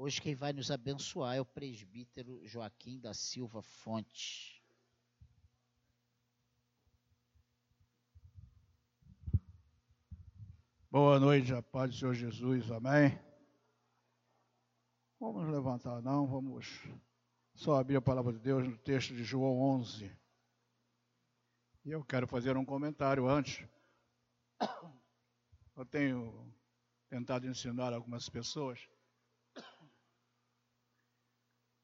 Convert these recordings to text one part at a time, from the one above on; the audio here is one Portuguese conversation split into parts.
Hoje quem vai nos abençoar é o presbítero Joaquim da Silva Fonte. Boa noite, a paz do Senhor Jesus, amém. Vamos levantar, não, vamos só abrir a palavra de Deus no texto de João 11. E eu quero fazer um comentário antes. Eu tenho tentado ensinar algumas pessoas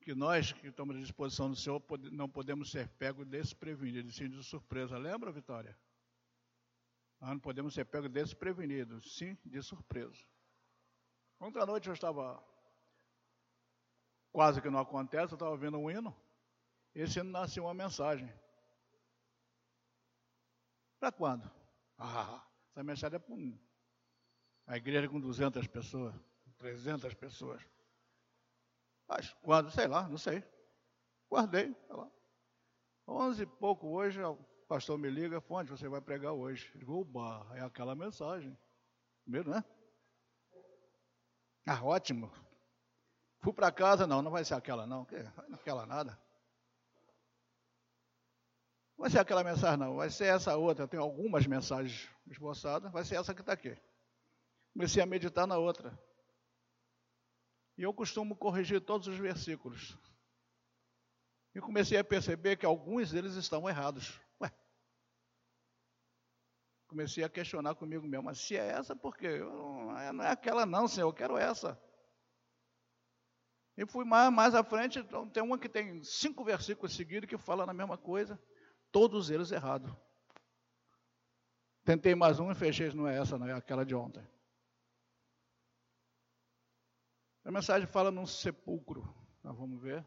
que nós que estamos à disposição do Senhor não podemos ser pegos desprevenidos, sim de surpresa. Lembra, Vitória? Nós não podemos ser pegos desprevenidos, sim de surpresa. Ontem noite eu estava, quase que não acontece, eu estava ouvindo um hino, esse hino nasceu uma mensagem. Para quando? Ah, essa mensagem é para um, a igreja com 200 pessoas, 300 pessoas. Mas quando? Sei lá, não sei. Guardei, sei lá. Onze e pouco hoje, o pastor me liga, fonte, você vai pregar hoje. Eu digo, oba, é aquela mensagem. Primeiro, né? Ah, ótimo. Fui para casa, não, não vai ser aquela não, que não aquela nada. Não vai ser aquela mensagem não, vai ser essa outra. Tenho algumas mensagens esboçadas, vai ser essa que está aqui. Comecei a meditar na outra. E eu costumo corrigir todos os versículos. E comecei a perceber que alguns deles estão errados. Ué. Comecei a questionar comigo mesmo, mas se é essa, por quê? Não é, não é aquela não, Senhor, eu quero essa. E fui mais, mais à frente, então, tem uma que tem cinco versículos seguidos que fala na mesma coisa, todos eles errados. Tentei mais um e fechei, não é essa, não é aquela de ontem. A mensagem fala num sepulcro. Nós vamos ver.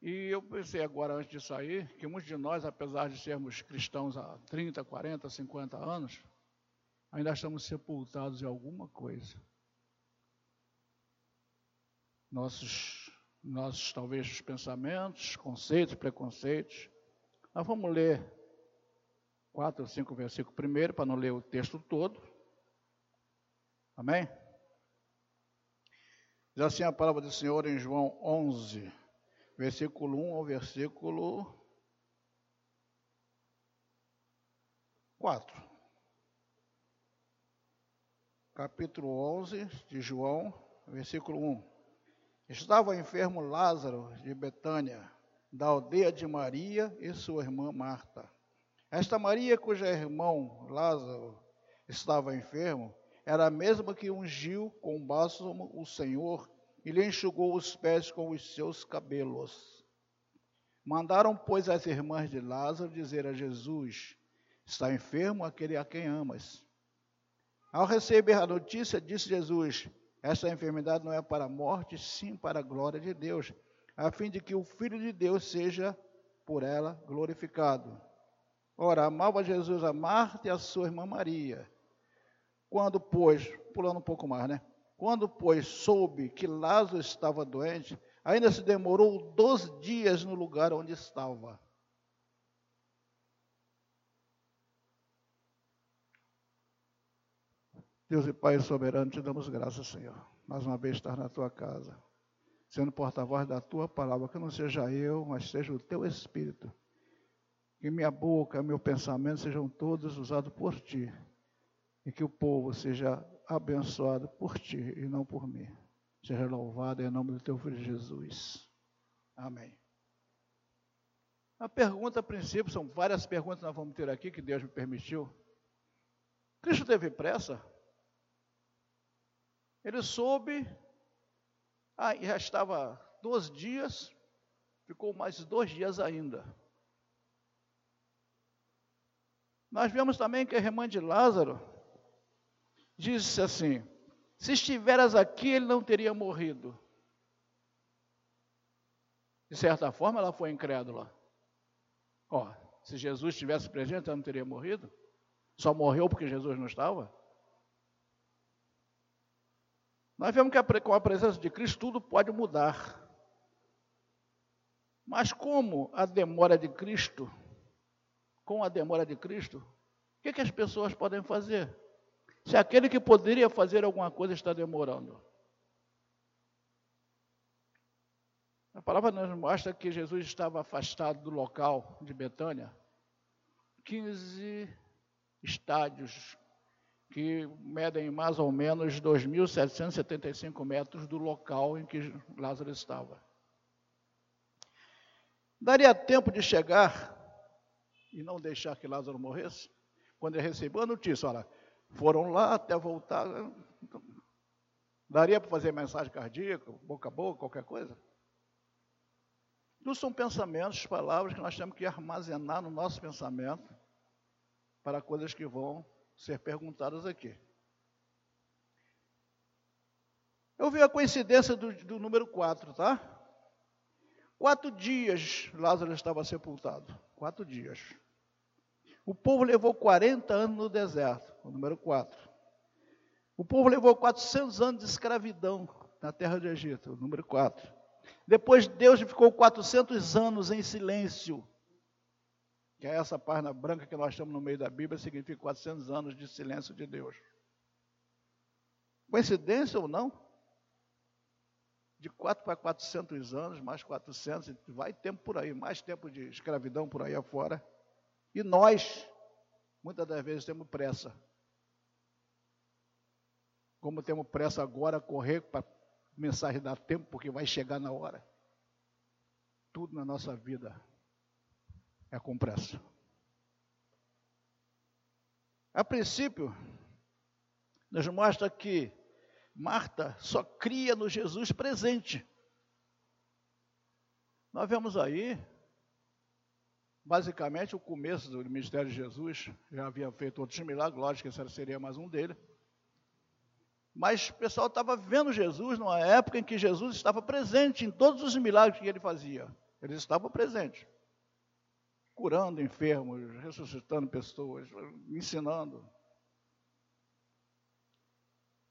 E eu pensei agora, antes de sair, que muitos de nós, apesar de sermos cristãos há 30, 40, 50 anos, ainda estamos sepultados em alguma coisa. Nossos, nossos talvez, pensamentos, conceitos, preconceitos. Nós vamos ler quatro ou cinco versículos primeiro, para não ler o texto todo. Amém? Diz assim a palavra do Senhor em João 11, versículo 1 ao versículo 4. Capítulo 11 de João, versículo 1. Estava enfermo Lázaro de Betânia, da aldeia de Maria e sua irmã Marta. Esta Maria, cujo irmão Lázaro estava enfermo, era a mesma que ungiu com bálsamo o Senhor e lhe enxugou os pés com os seus cabelos. Mandaram, pois, as irmãs de Lázaro dizer a Jesus: Está enfermo aquele a quem amas. Ao receber a notícia, disse Jesus: Esta enfermidade não é para a morte, sim para a glória de Deus, a fim de que o Filho de Deus seja por ela glorificado. Ora, amava Jesus a Marta e a sua irmã Maria. Quando, pois, pulando um pouco mais, né? Quando, pois, soube que Lázaro estava doente, ainda se demorou doze dias no lugar onde estava. Deus e Pai soberano, te damos graças, Senhor. Mais uma vez estar na tua casa, sendo porta-voz da tua palavra, que não seja eu, mas seja o teu Espírito. Que minha boca, meu pensamento sejam todos usados por ti e que o povo seja abençoado por ti e não por mim. Seja louvado em nome do teu filho Jesus. Amém. A pergunta, a princípio, são várias perguntas que nós vamos ter aqui, que Deus me permitiu. Cristo teve pressa? Ele soube, ah, já estava dois dias, ficou mais dois dias ainda. Nós vemos também que a irmã de Lázaro, disse assim: Se estiveras aqui, ele não teria morrido. De certa forma, ela foi incrédula. Ó, se Jesus estivesse presente, ela não teria morrido? Só morreu porque Jesus não estava? Nós vemos que com a presença de Cristo tudo pode mudar. Mas como a demora de Cristo, com a demora de Cristo, o que, que as pessoas podem fazer? Se aquele que poderia fazer alguma coisa está demorando. A palavra nos mostra que Jesus estava afastado do local de Betânia, 15 estádios que medem mais ou menos 2.775 metros do local em que Lázaro estava. Daria tempo de chegar e não deixar que Lázaro morresse? Quando ele recebeu a notícia, olha, foram lá até voltar. Daria para fazer mensagem cardíaca, boca a boca, qualquer coisa? Tudo são pensamentos, palavras que nós temos que armazenar no nosso pensamento para coisas que vão ser perguntadas aqui. Eu vi a coincidência do, do número 4, tá? Quatro dias Lázaro estava sepultado. Quatro dias. O povo levou 40 anos no deserto, o número 4. O povo levou 400 anos de escravidão na terra do Egito, o número 4. Depois Deus ficou 400 anos em silêncio. Que é essa página branca que nós estamos no meio da Bíblia, significa 400 anos de silêncio de Deus. Coincidência ou não? De 4 para 400 anos, mais 400, vai tempo por aí, mais tempo de escravidão por aí afora. E nós, muitas das vezes, temos pressa. Como temos pressa agora, correr para mensagem dar tempo, porque vai chegar na hora. Tudo na nossa vida é com pressa. A princípio, nos mostra que Marta só cria no Jesus presente. Nós vemos aí, basicamente, o começo do ministério de Jesus. Já havia feito outros milagres, lógico que esse seria mais um dele. Mas o pessoal estava vendo Jesus numa época em que Jesus estava presente em todos os milagres que ele fazia. Ele estava presente. Curando enfermos, ressuscitando pessoas, ensinando.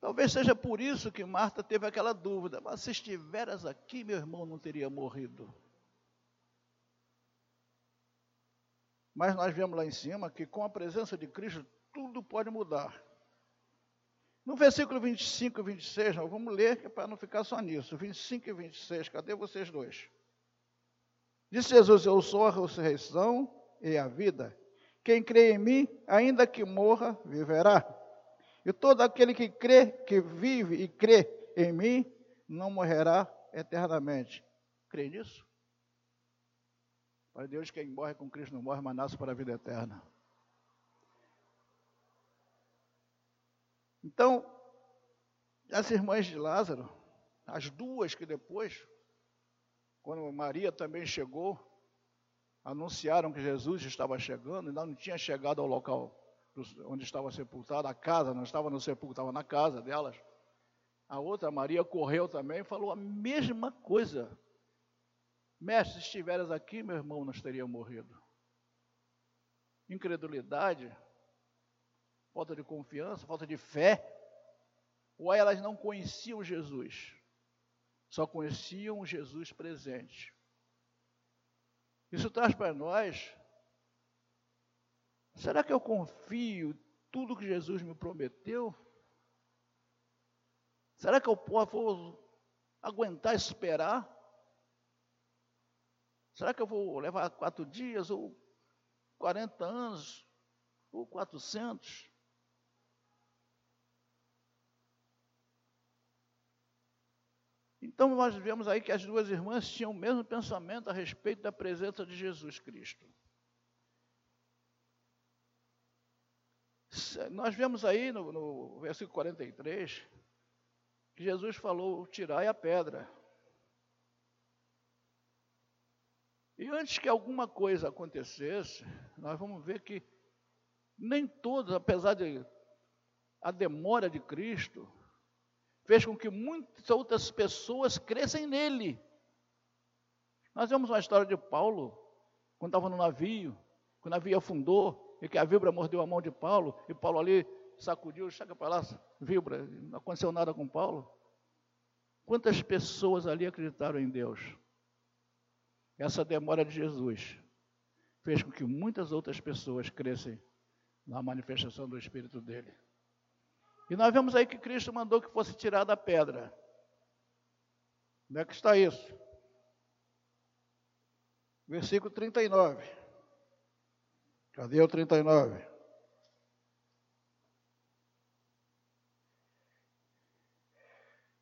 Talvez seja por isso que Marta teve aquela dúvida: mas se estiveras aqui, meu irmão não teria morrido. Mas nós vemos lá em cima que com a presença de Cristo tudo pode mudar. No versículo 25 e 26, nós vamos ler é para não ficar só nisso. 25 e 26, cadê vocês dois? Disse Jesus: Eu sou a ressurreição e a vida. Quem crê em mim, ainda que morra, viverá. E todo aquele que crê, que vive e crê em mim, não morrerá eternamente. Crê nisso? Para Deus, quem morre com Cristo não morre, mas nasce para a vida eterna. Então, as irmãs de Lázaro, as duas que depois, quando Maria também chegou, anunciaram que Jesus estava chegando, ainda não tinha chegado ao local onde estava sepultado, a casa, não estava no sepulcro, estava na casa delas. A outra, Maria, correu também e falou a mesma coisa. Mestre, se estiveres aqui, meu irmão não teria morrido. Incredulidade falta de confiança, falta de fé, ou elas não conheciam Jesus, só conheciam Jesus presente. Isso traz para nós, será que eu confio tudo que Jesus me prometeu? Será que eu posso aguentar esperar? Será que eu vou levar quatro dias, ou 40 anos, ou 400? Então nós vemos aí que as duas irmãs tinham o mesmo pensamento a respeito da presença de Jesus Cristo. Nós vemos aí no, no versículo 43 que Jesus falou: tirai a pedra. E antes que alguma coisa acontecesse, nós vamos ver que nem todos, apesar de a demora de Cristo, fez com que muitas outras pessoas crescem nele. Nós vemos uma história de Paulo, quando estava no navio, que o navio afundou, e que a víbora mordeu a mão de Paulo, e Paulo ali sacudiu, chega para lá, víbora, não aconteceu nada com Paulo. Quantas pessoas ali acreditaram em Deus? Essa demora de Jesus fez com que muitas outras pessoas crescem na manifestação do Espírito dele. E nós vemos aí que Cristo mandou que fosse tirada a pedra. Onde é que está isso? Versículo 39. Cadê o 39?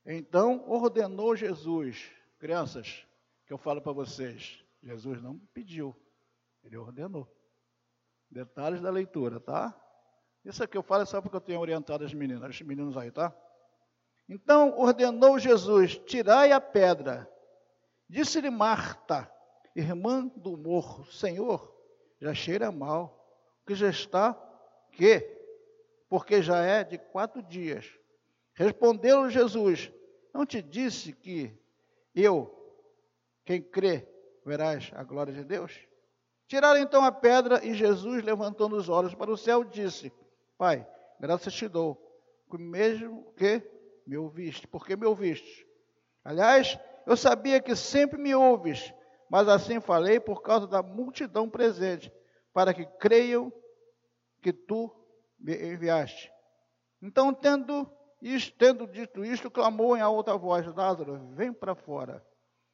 Então ordenou Jesus, crianças, que eu falo para vocês, Jesus não pediu, ele ordenou. Detalhes da leitura, tá? Isso aqui eu falo só porque eu tenho orientado as meninas, os meninos aí, tá? Então ordenou Jesus: tirai a pedra. Disse-lhe Marta, irmã do morro, Senhor, já cheira mal, que já está que? Porque já é de quatro dias. Respondeu Jesus: Não te disse que eu, quem crê, verás a glória de Deus? Tiraram então a pedra e Jesus, levantando os olhos para o céu, disse: Pai, graças te dou, mesmo que me ouviste, porque me ouviste. Aliás, eu sabia que sempre me ouves, mas assim falei por causa da multidão presente, para que creiam que tu me enviaste. Então, tendo, isto, tendo dito isto, clamou em alta voz: Lázaro, vem para fora.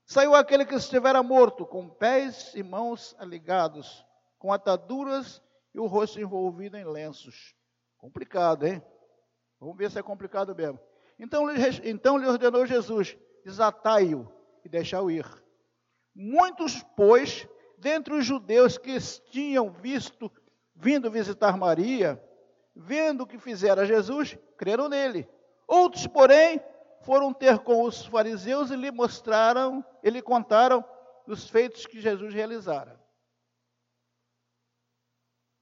Saiu aquele que estivera morto, com pés e mãos ligados, com ataduras e o rosto envolvido em lenços. Complicado, hein? Vamos ver se é complicado mesmo. Então, então lhe ordenou Jesus: desatai-o e deixai-o ir. Muitos, pois, dentre os judeus que tinham visto, vindo visitar Maria, vendo o que fizera Jesus, creram nele. Outros, porém, foram ter com os fariseus e lhe mostraram, e lhe contaram os feitos que Jesus realizara.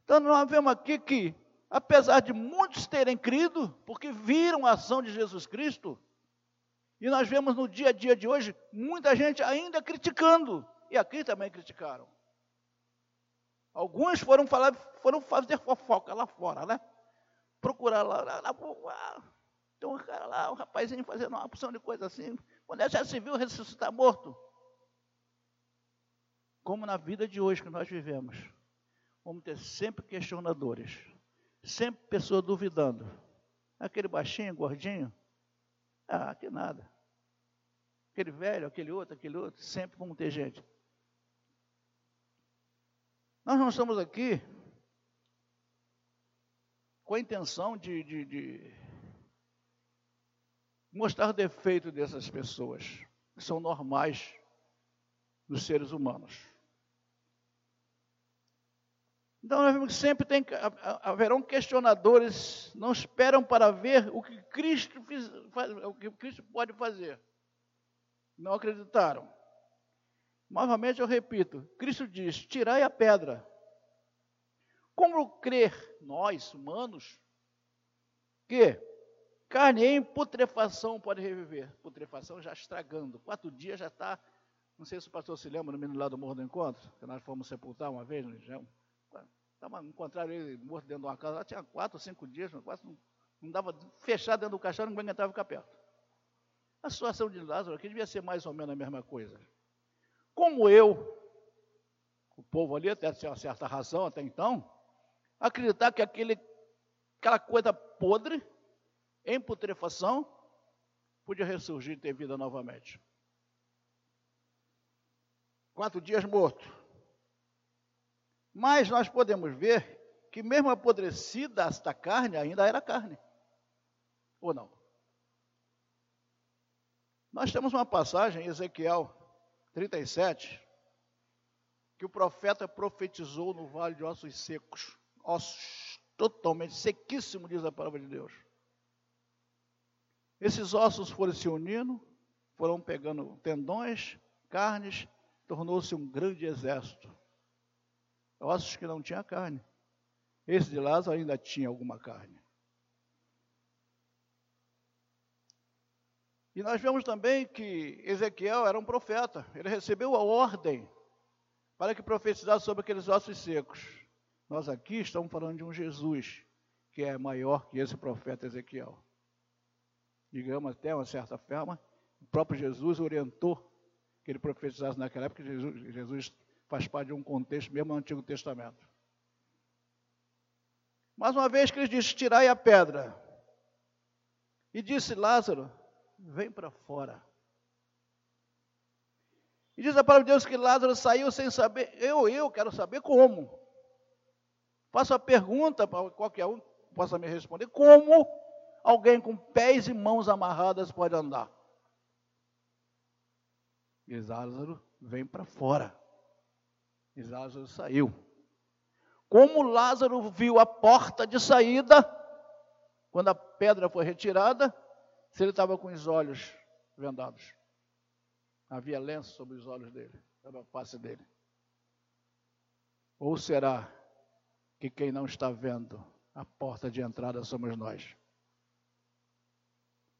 Então nós vemos aqui que, apesar de muitos terem crido, porque viram a ação de Jesus Cristo, e nós vemos no dia a dia de hoje muita gente ainda criticando, e aqui também criticaram. Alguns foram falar, foram fazer fofoca lá fora, né? Procurar lá, lá, lá tem um cara lá, um rapazinho fazendo uma opção de coisa assim. Quando é já se viu ressuscitar morto? Como na vida de hoje que nós vivemos. Vamos ter sempre questionadores. Sempre pessoa duvidando. Aquele baixinho, gordinho. Ah, que nada. Aquele velho, aquele outro, aquele outro. Sempre vamos ter gente. Nós não estamos aqui com a intenção de, de, de mostrar defeito dessas pessoas, que são normais dos seres humanos. Então nós vemos que sempre tem, haverão questionadores, não esperam para ver o que Cristo o que Cristo pode fazer. Não acreditaram. Novamente eu repito, Cristo diz: tirai a pedra. Como crer nós, humanos, que Carne em putrefação pode reviver. Putrefação já estragando. Quatro dias já está. Não sei se o pastor se lembra no menino lá do Morro do Encontro, que nós fomos sepultar uma vez no Ligão. Tava, encontraram ele morto dentro de uma casa. Lá tinha quatro, cinco dias, quase não, não dava fechar dentro do caixão, ninguém aguentava ficar perto. A situação de Lázaro aqui devia ser mais ou menos a mesma coisa. Como eu, o povo ali até tinha uma certa razão até então, acreditar que aquele, aquela coisa podre em putrefação, podia ressurgir e ter vida novamente. Quatro dias morto. Mas nós podemos ver que mesmo apodrecida esta carne, ainda era carne. Ou não? Nós temos uma passagem em Ezequiel 37, que o profeta profetizou no vale de ossos secos, ossos totalmente sequíssimos, diz a palavra de Deus. Esses ossos foram se unindo, foram pegando tendões, carnes, tornou-se um grande exército. Ossos que não tinham carne. Esse de Lázaro ainda tinha alguma carne. E nós vemos também que Ezequiel era um profeta. Ele recebeu a ordem para que profetizasse sobre aqueles ossos secos. Nós aqui estamos falando de um Jesus que é maior que esse profeta Ezequiel digamos até uma certa forma, o próprio Jesus orientou que ele profetizasse naquela época, Jesus, Jesus faz parte de um contexto mesmo no Antigo Testamento. Mais uma vez que ele diz, tirai a pedra. e disse: Lázaro, vem para fora. E diz a palavra de Deus que Lázaro saiu sem saber, eu, eu quero saber como. Faço a pergunta para qualquer um possa me responder: como alguém com pés e mãos amarradas pode andar? E Lázaro vem para fora. E Lázaro saiu. Como Lázaro viu a porta de saída, quando a pedra foi retirada, se ele estava com os olhos vendados. Havia lenço sobre os olhos dele, sobre a face dele. Ou será que quem não está vendo a porta de entrada somos nós?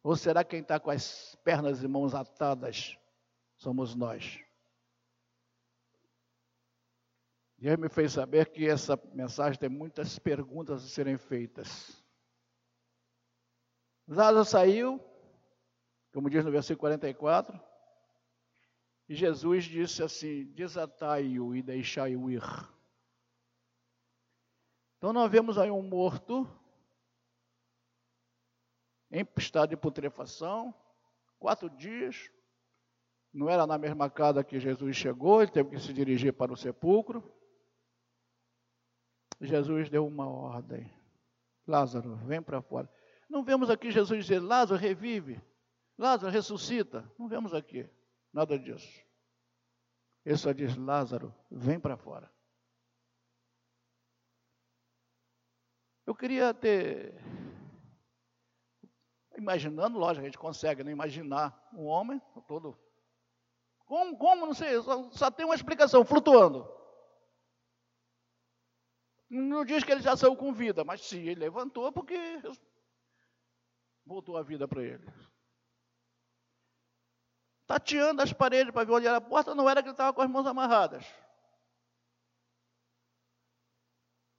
Ou será que quem está com as pernas e mãos atadas somos nós? Ele me fez saber que essa mensagem tem muitas perguntas a serem feitas. Lázaro saiu, como diz no versículo 44, e Jesus disse assim: desatai-o e deixai-o ir. Então nós vemos aí um morto, em estado de putrefação, quatro dias, não era na mesma casa que Jesus chegou, ele teve que se dirigir para o sepulcro. Jesus deu uma ordem: Lázaro, vem para fora. Não vemos aqui Jesus dizer: Lázaro, revive. Lázaro, ressuscita. Não vemos aqui nada disso. Ele só diz: Lázaro, vem para fora. Eu queria ter. Imaginando, lógico, a gente consegue né, imaginar um homem todo. Como, como não sei, só, só tem uma explicação, flutuando. Não diz que ele já saiu com vida, mas sim, ele levantou porque voltou a vida para ele. Tateando as paredes para ver onde era a porta, não era que ele estava com as mãos amarradas.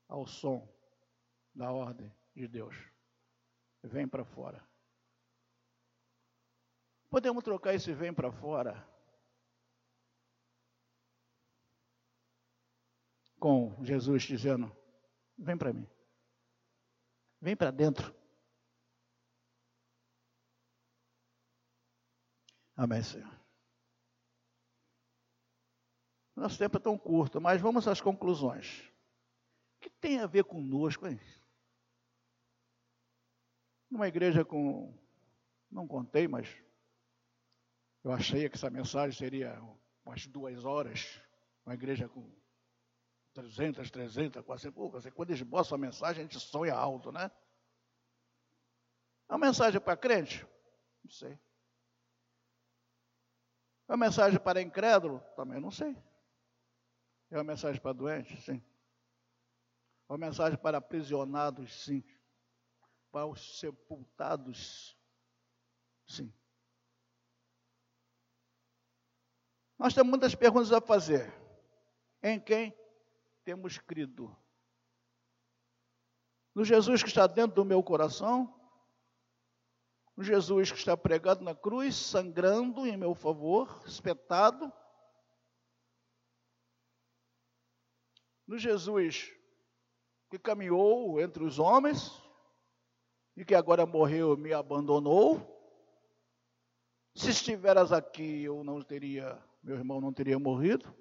Ao som da ordem de Deus. Vem para fora. Podemos trocar esse vem para fora com Jesus dizendo: Vem para mim. Vem para dentro. Amém, Senhor. Nosso tempo é tão curto, mas vamos às conclusões. O que tem a ver conosco, hein? Numa igreja com. Não contei, mas eu achei que essa mensagem seria umas duas horas. Uma igreja com 300, 300, 400. Quando esboça a mensagem, a gente sonha alto, né? É uma mensagem para crente? Não sei. É uma mensagem para incrédulo? Também não sei. É uma mensagem para doentes? Sim. É uma mensagem para aprisionados? Sim. Para os sepultados? Sim. Nós temos muitas perguntas a fazer. Em quem temos crido? No Jesus que está dentro do meu coração? o Jesus que está pregado na cruz, sangrando em meu favor, espetado. No Jesus que caminhou entre os homens e que agora morreu e me abandonou. Se estiveras aqui, eu não teria, meu irmão não teria morrido.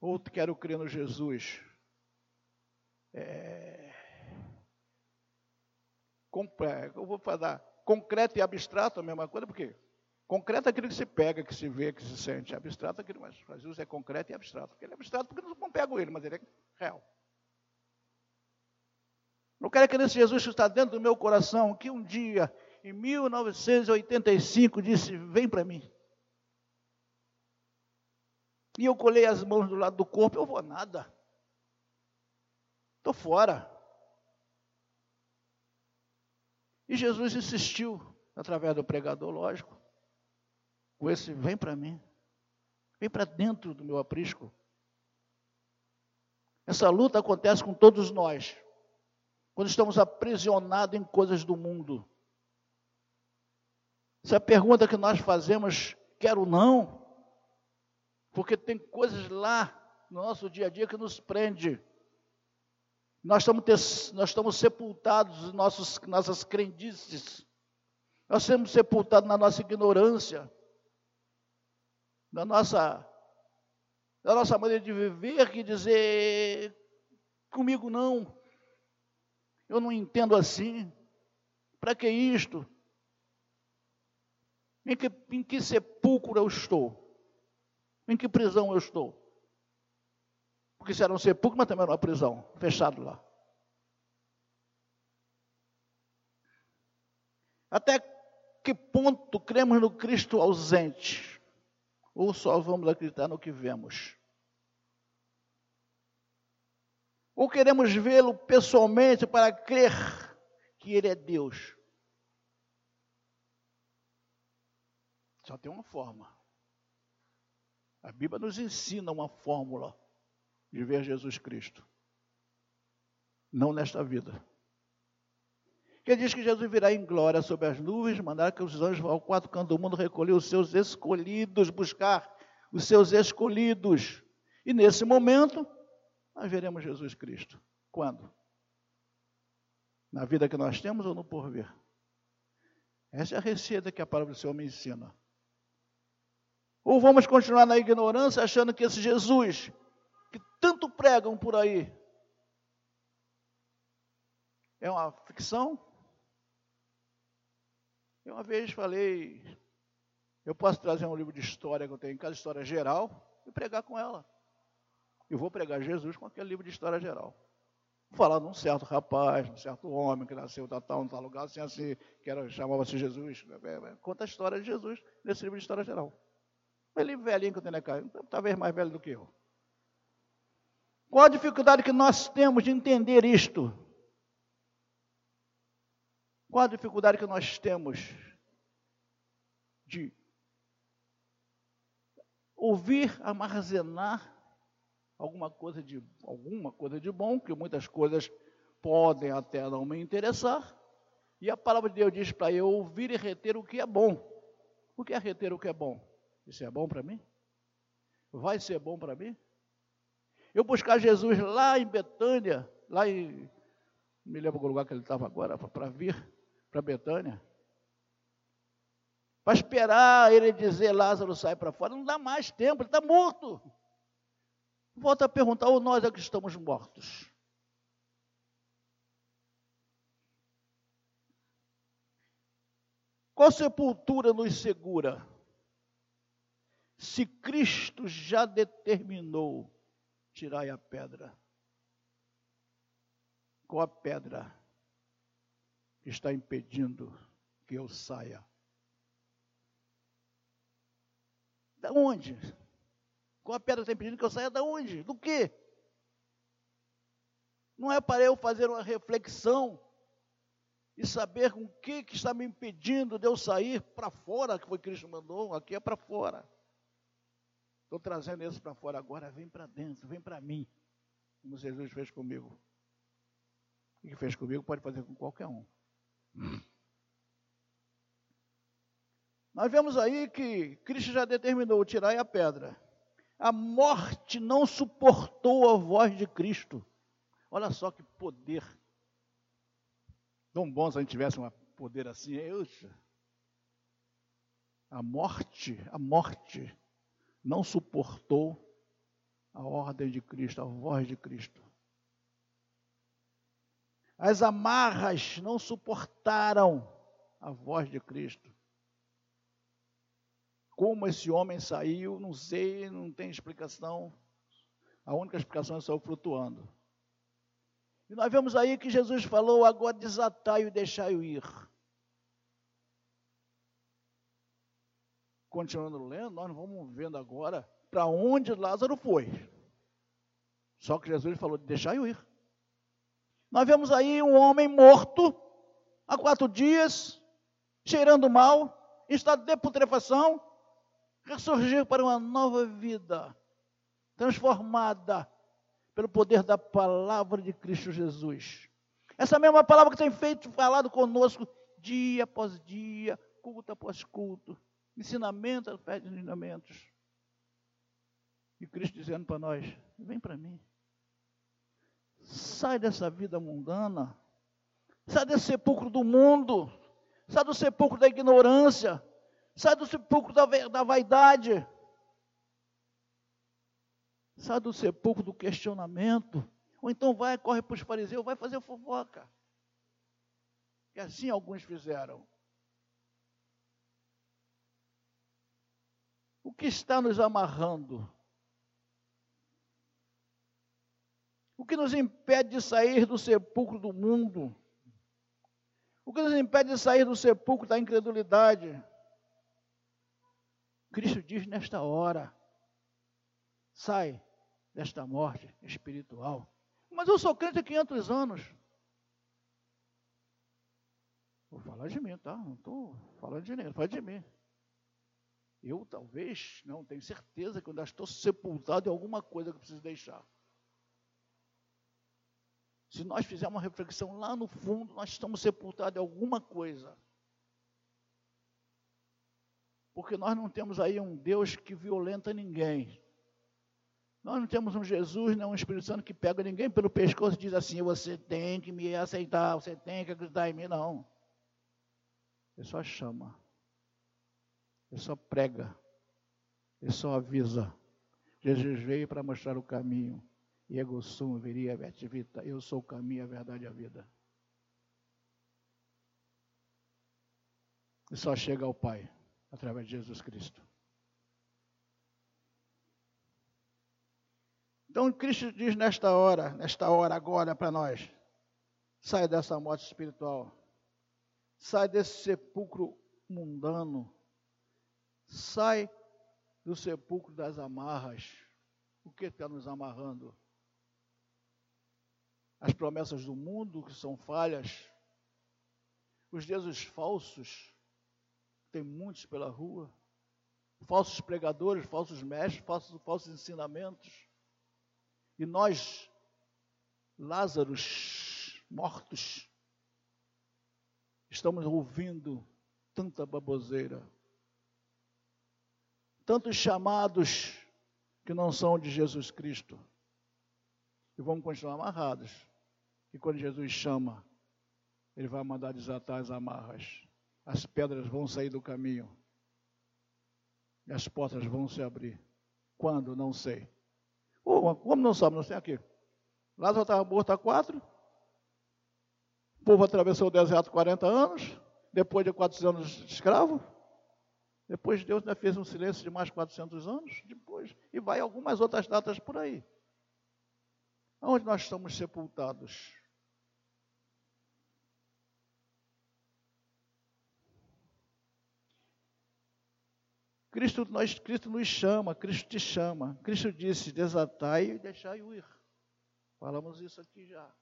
Ou quero crer no Jesus é, eu vou falar concreto e abstrato a mesma coisa, porque concreto é aquilo que se pega, que se vê, que se sente. Abstrato é aquilo, mas Jesus é concreto e abstrato. Porque ele é abstrato porque não pego ele, mas ele é real. Eu quero que nesse Jesus que está dentro do meu coração, que um dia, em 1985, disse: Vem para mim. E eu colei as mãos do lado do corpo, eu vou nada. Estou fora. E Jesus insistiu, através do pregador, lógico, com esse: vem para mim, vem para dentro do meu aprisco. Essa luta acontece com todos nós, quando estamos aprisionados em coisas do mundo. Essa pergunta que nós fazemos, quero não, porque tem coisas lá no nosso dia a dia que nos prende. Nós estamos, nós estamos sepultados em nossos, nossas crendices. Nós estamos sepultados na nossa ignorância, na nossa, na nossa maneira de viver, que dizer comigo não. Eu não entendo assim. Para que isto? Em que, em que sepulcro eu estou? Em que prisão eu estou? Porque se era um sepulcro, mas também era uma prisão, fechado lá. Até que ponto cremos no Cristo ausente? Ou só vamos acreditar no que vemos? Ou queremos vê-lo pessoalmente para crer que Ele é Deus? Só tem uma forma. A Bíblia nos ensina uma fórmula de ver Jesus Cristo. Não nesta vida. Que diz que Jesus virá em glória sobre as nuvens, mandar que os anjos vão ao quatro cantos do mundo recolher os seus escolhidos, buscar os seus escolhidos. E nesse momento, nós veremos Jesus Cristo. Quando? Na vida que nós temos ou no porvir? Essa é a receita que a palavra do Senhor me ensina. Ou vamos continuar na ignorância achando que esse Jesus que tanto pregam por aí é uma ficção? Eu uma vez falei, eu posso trazer um livro de história que eu tenho em casa, história geral, e pregar com ela. E vou pregar Jesus com aquele livro de história geral. Vou falar de um certo rapaz, um certo homem que nasceu tal, tal, tal lugar, assim, assim, que chamava-se Jesus. Conta a história de Jesus nesse livro de história geral. Ele velhinho que eu tenho na casa, talvez mais velho do que eu. Qual a dificuldade que nós temos de entender isto? Qual a dificuldade que nós temos de ouvir, armazenar alguma coisa de alguma coisa de bom, que muitas coisas podem até não me interessar, e a palavra de Deus diz para eu ouvir e reter o que é bom. O que é reter o que é bom? Isso é bom para mim? Vai ser bom para mim? Eu buscar Jesus lá em Betânia, lá em. Me lembro do lugar que ele estava agora, para vir para Betânia. Para esperar ele dizer Lázaro sai para fora, não dá mais tempo, ele está morto. Volta a perguntar, ou nós é que estamos mortos? Qual sepultura nos segura? Se Cristo já determinou, tirai a pedra. Qual a pedra que está impedindo que eu saia? Da onde? Qual a pedra está impedindo que eu saia? Da onde? Do quê? Não é para eu fazer uma reflexão e saber com o que, que está me impedindo de eu sair para fora, que foi Cristo mandou, aqui é para fora. Estou trazendo isso para fora agora, vem para dentro, vem para mim, como Jesus fez comigo. O que fez comigo pode fazer com qualquer um. Nós vemos aí que Cristo já determinou tirar a pedra. A morte não suportou a voz de Cristo. Olha só que poder. Tão bom se a gente tivesse um poder assim. A morte, a morte não suportou a ordem de Cristo, a voz de Cristo. As amarras não suportaram a voz de Cristo. Como esse homem saiu, não sei, não tem explicação. A única explicação é só flutuando. E nós vemos aí que Jesus falou: agora desatai e deixai-o ir. Continuando lendo, nós vamos vendo agora para onde Lázaro foi. Só que Jesus falou: deixar eu ir. Nós vemos aí um homem morto há quatro dias, cheirando mal, em estado de putrefação, ressurgir para uma nova vida, transformada pelo poder da palavra de Cristo Jesus. Essa mesma palavra que tem feito falado conosco dia após dia, culto após culto ensinamento aos pés de ensinamentos. E Cristo dizendo para nós: vem para mim. Sai dessa vida mundana. Sai desse sepulcro do mundo. Sai do sepulcro da ignorância. Sai do sepulcro da, da vaidade. Sai do sepulcro do questionamento. Ou então vai, corre para os fariseus, vai fazer fofoca. E assim alguns fizeram. O que está nos amarrando? O que nos impede de sair do sepulcro do mundo? O que nos impede de sair do sepulcro da incredulidade? Cristo diz nesta hora: sai desta morte espiritual. Mas eu sou crente há 500 anos. Vou falar de mim, tá? Não estou falando de ninguém, fala de mim. Eu talvez, não tenho certeza que eu ainda estou sepultado em alguma coisa que preciso deixar. Se nós fizermos uma reflexão lá no fundo, nós estamos sepultados em alguma coisa. Porque nós não temos aí um Deus que violenta ninguém. Nós não temos um Jesus, nem um Espírito Santo que pega ninguém pelo pescoço e diz assim: você tem que me aceitar, você tem que acreditar em mim. Não. Ele só chama. Ele só prega. Ele só avisa. Jesus veio para mostrar o caminho. Ego sum viria vita. Eu sou o caminho, a verdade e a vida. E só chega ao Pai através de Jesus Cristo. Então Cristo diz nesta hora, nesta hora agora para nós: sai dessa morte espiritual, sai desse sepulcro mundano, sai do sepulcro das amarras. O que está nos amarrando? As promessas do mundo que são falhas, os deuses falsos, tem muitos pela rua, falsos pregadores, falsos mestres, falsos, falsos ensinamentos. E nós, Lázaros, mortos, estamos ouvindo tanta baboseira, tantos chamados que não são de Jesus Cristo. E vamos continuar amarrados. E quando Jesus chama, Ele vai mandar desatar as amarras. As pedras vão sair do caminho. E as portas vão se abrir. Quando? Não sei. Como não sabe? Não sei aqui. Lázaro estava morto há quatro. O povo atravessou o deserto 40 anos. Depois de 400 anos de escravo. Depois Deus ainda fez um silêncio de mais 400 anos. Depois. E vai algumas outras datas por aí. Onde nós estamos sepultados? Cristo, nós, Cristo nos chama, Cristo te chama. Cristo disse: desatai e deixai ir. Falamos isso aqui já.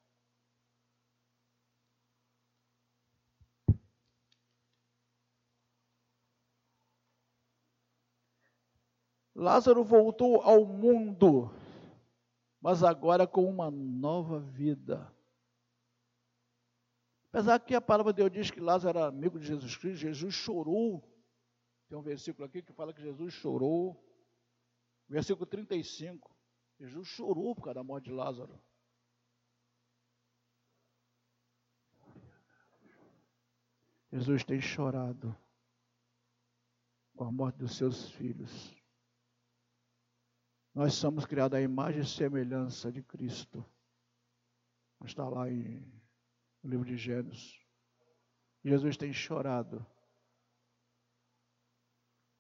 Lázaro voltou ao mundo, mas agora com uma nova vida. Apesar que a palavra de Deus diz que Lázaro era amigo de Jesus Cristo, Jesus chorou tem um versículo aqui que fala que Jesus chorou. Versículo 35. Jesus chorou por causa da morte de Lázaro. Jesus tem chorado com a morte dos seus filhos. Nós somos criados à imagem e semelhança de Cristo. Está lá em, no livro de Gênesis. Jesus tem chorado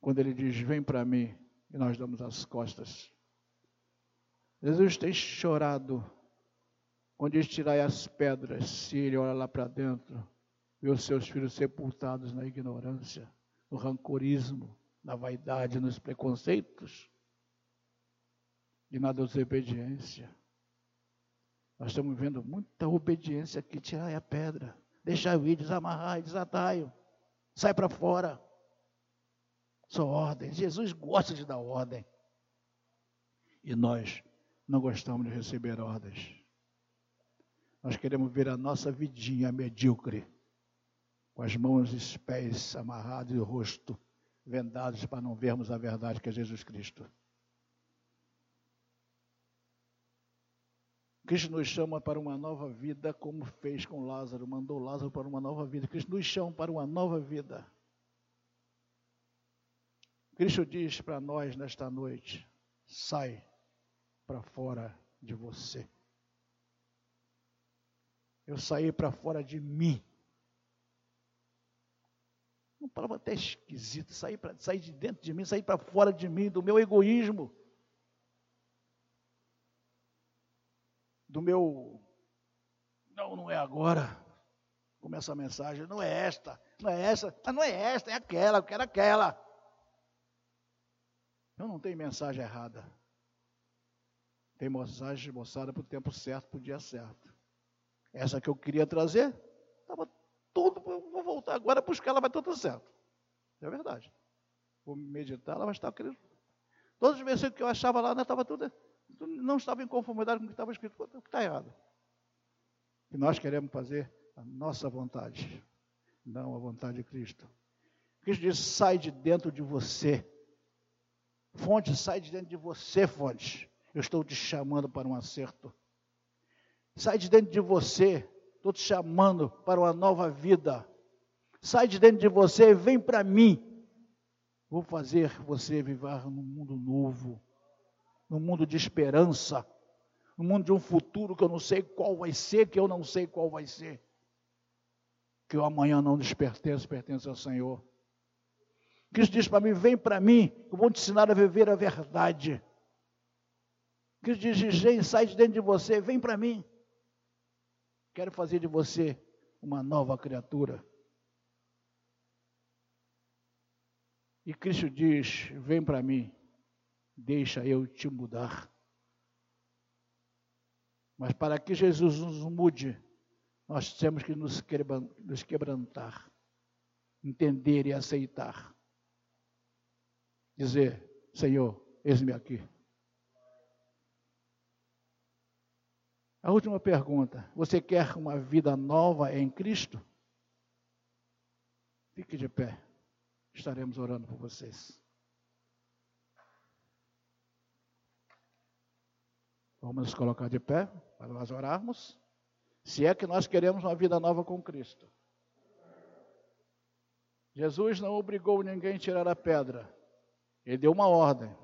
quando ele diz: Vem para mim, e nós damos as costas. Jesus tem chorado quando diz: Tirai as pedras, se ele olha lá para dentro, vê os seus filhos sepultados na ignorância, no rancorismo, na vaidade, nos preconceitos e na desobediência. Nós estamos vendo muita obediência aqui. Tirai a pedra, deixa eu ir, desamarrar, desatai, sai para fora. São ordens. Jesus gosta de dar ordem. E nós não gostamos de receber ordens. Nós queremos ver a nossa vidinha medíocre, com as mãos e os pés amarrados e o rosto vendados para não vermos a verdade que é Jesus Cristo. Cristo nos chama para uma nova vida, como fez com Lázaro, mandou Lázaro para uma nova vida. Cristo nos chama para uma nova vida. Cristo diz para nós nesta noite: sai para fora de você. Eu saí para fora de mim. Uma palavra até esquisita, sair, pra, sair de dentro de mim, sair para fora de mim, do meu egoísmo. Do meu. Não, não é agora. Começa a mensagem, não é esta, não é essa, não é esta, é aquela, eu quero aquela. Eu não tenho mensagem errada. Tem mensagem moçada para o tempo certo, para o dia certo. Essa que eu queria trazer, estava tudo, vou voltar agora buscar, ela vai tudo certo. É verdade. Vou meditar, ela vai estar querendo. Todos os versículos que eu achava lá, estava tudo não estava em conformidade com o que estava escrito. O que está errado? E nós queremos fazer a nossa vontade, não a vontade de Cristo. Cristo diz: sai de dentro de você. Fonte, sai de dentro de você, fonte. Eu estou te chamando para um acerto. Sai de dentro de você. Estou te chamando para uma nova vida. Sai de dentro de você, vem para mim. Vou fazer você viver num mundo novo num mundo de esperança, no mundo de um futuro que eu não sei qual vai ser, que eu não sei qual vai ser. Que o amanhã não nos pertence, pertence ao Senhor. Cristo diz para mim: vem para mim, eu vou te ensinar a viver a verdade. Cristo diz: gente, sai de dentro de você, vem para mim. Quero fazer de você uma nova criatura. E Cristo diz: vem para mim, deixa eu te mudar. Mas para que Jesus nos mude, nós temos que nos quebrantar, entender e aceitar. Dizer, Senhor, eis-me aqui. A última pergunta: você quer uma vida nova em Cristo? Fique de pé, estaremos orando por vocês. Vamos nos colocar de pé para nós orarmos. Se é que nós queremos uma vida nova com Cristo. Jesus não obrigou ninguém a tirar a pedra. Ele deu uma ordem.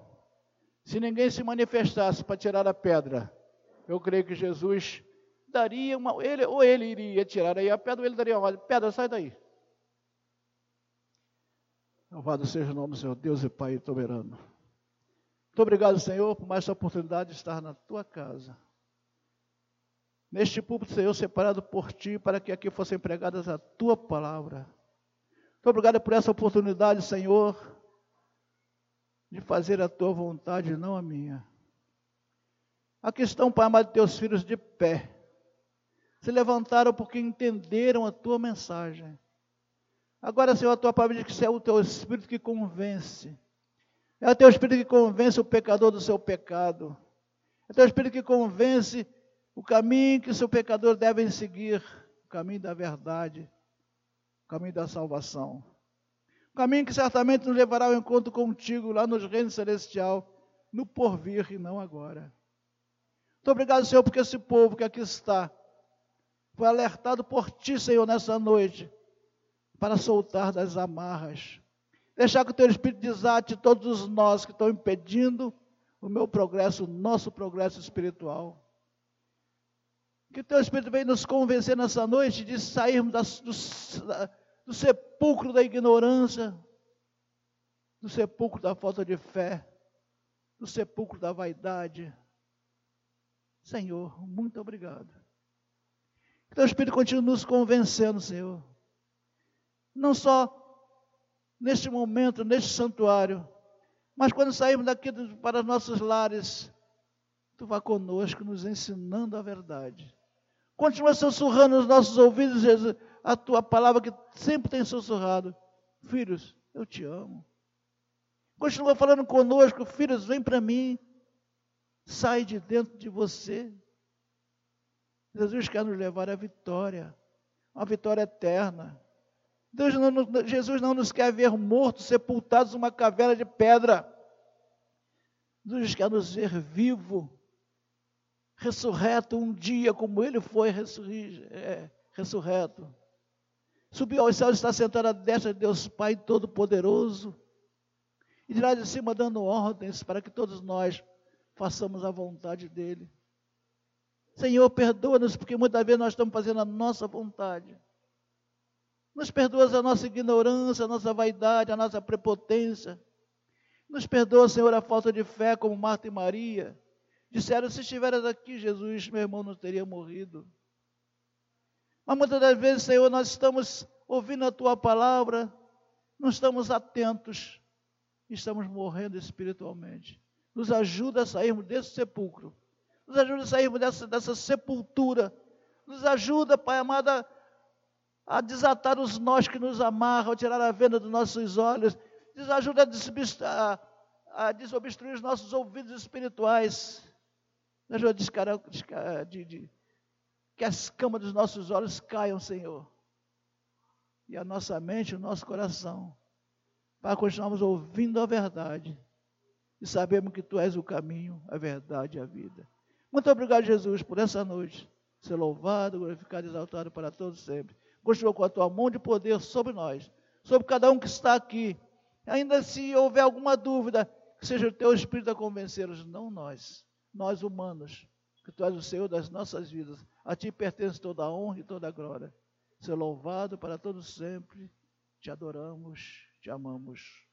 Se ninguém se manifestasse para tirar a pedra, eu creio que Jesus daria uma. Ele, ou ele iria tirar aí a pedra, ou ele daria uma ordem: pedra, sai daí. Louvado seja o nome do Senhor, Deus e Pai soberano. Muito obrigado, Senhor, por mais essa oportunidade de estar na tua casa. Neste púlpito, Senhor, separado por ti, para que aqui fossem pregadas a tua palavra. Muito obrigado por essa oportunidade, Senhor, de fazer a tua vontade, não a minha. Aqui estão, Pai amado, teus filhos de pé. Se levantaram porque entenderam a tua mensagem. Agora, Senhor, a tua palavra diz que é o teu Espírito que convence é o teu Espírito que convence o pecador do seu pecado. É o teu Espírito que convence o caminho que o seu pecador deve seguir, o caminho da verdade, o caminho da salvação. O caminho que certamente nos levará ao encontro contigo lá nos reinos celestial, no porvir e não agora. Muito obrigado, Senhor, porque esse povo que aqui está foi alertado por ti, Senhor, nessa noite, para soltar das amarras Deixar que o teu Espírito desate todos os nós que estão impedindo o meu progresso, o nosso progresso espiritual. Que o teu Espírito venha nos convencer nessa noite de sairmos do, do sepulcro da ignorância, do sepulcro da falta de fé, do sepulcro da vaidade. Senhor, muito obrigado. Que o teu Espírito continue nos convencendo, Senhor. Não só neste momento, neste santuário. Mas quando saímos daqui para os nossos lares, tu vá conosco, nos ensinando a verdade. Continua sussurrando nos nossos ouvidos, Jesus, a tua palavra que sempre tem sussurrado. Filhos, eu te amo. Continua falando conosco, filhos, vem para mim. Sai de dentro de você. Jesus quer nos levar à vitória, uma vitória eterna. Deus não, Jesus não nos quer ver mortos, sepultados numa caverna de pedra. Jesus quer nos ver vivo, ressurreto um dia como ele foi é, ressurreto. Subiu aos céus, está sentado à destra de Deus Pai Todo-Poderoso. E de lá de cima dando ordens para que todos nós façamos a vontade dEle. Senhor, perdoa-nos, porque muitas vezes nós estamos fazendo a nossa vontade. Nos perdoa a nossa ignorância, a nossa vaidade, a nossa prepotência. Nos perdoa, Senhor, a falta de fé, como Marta e Maria. Disseram: se estiveras aqui, Jesus, meu irmão não teria morrido. Mas muitas das vezes, Senhor, nós estamos ouvindo a tua palavra, não estamos atentos, estamos morrendo espiritualmente. Nos ajuda a sairmos desse sepulcro, nos ajuda a sairmos dessa, dessa sepultura, nos ajuda, Pai amado, a, desatar os nós que nos amarram, a tirar a venda dos nossos olhos, nos ajuda a, a, desobstruir os nossos ouvidos espirituais, nos ajuda a de, de, que as camas dos nossos olhos caiam, Senhor, e a nossa mente, o nosso coração, para continuarmos ouvindo a verdade e sabemos que Tu és o caminho, a verdade e a vida. Muito obrigado, Jesus, por essa noite. Ser louvado, glorificado, exaltado para todos sempre. Continua com a Tua mão de poder sobre nós, sobre cada um que está aqui. Ainda se houver alguma dúvida, que seja o Teu Espírito a convencê-los, não nós, nós humanos, que Tu és o Senhor das nossas vidas. A Ti pertence toda a honra e toda a glória. Ser louvado para todos sempre. Te adoramos, te amamos.